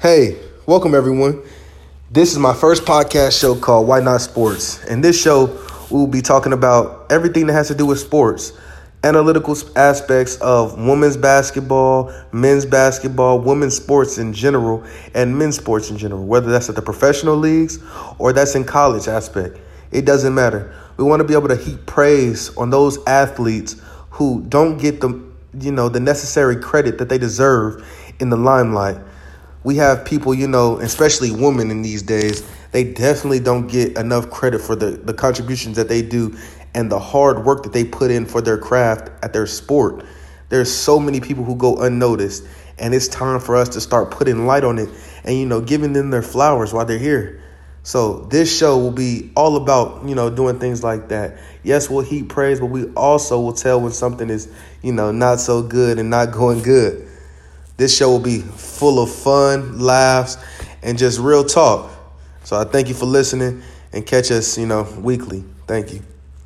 Hey, welcome everyone. This is my first podcast show called Why Not Sports. And this show, we will be talking about everything that has to do with sports, analytical aspects of women's basketball, men's basketball, women's sports in general, and men's sports in general, whether that's at the professional leagues or that's in college aspect. It doesn't matter. We want to be able to heap praise on those athletes who don't get the you know the necessary credit that they deserve in the limelight we have people, you know, especially women in these days, they definitely don't get enough credit for the, the contributions that they do and the hard work that they put in for their craft at their sport. There's so many people who go unnoticed, and it's time for us to start putting light on it and, you know, giving them their flowers while they're here. So this show will be all about, you know, doing things like that. Yes, we'll heap praise, but we also will tell when something is, you know, not so good and not going good. This show will be full of fun, laughs, and just real talk. So I thank you for listening and catch us, you know, weekly. Thank you.